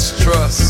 just trust.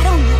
I don't know.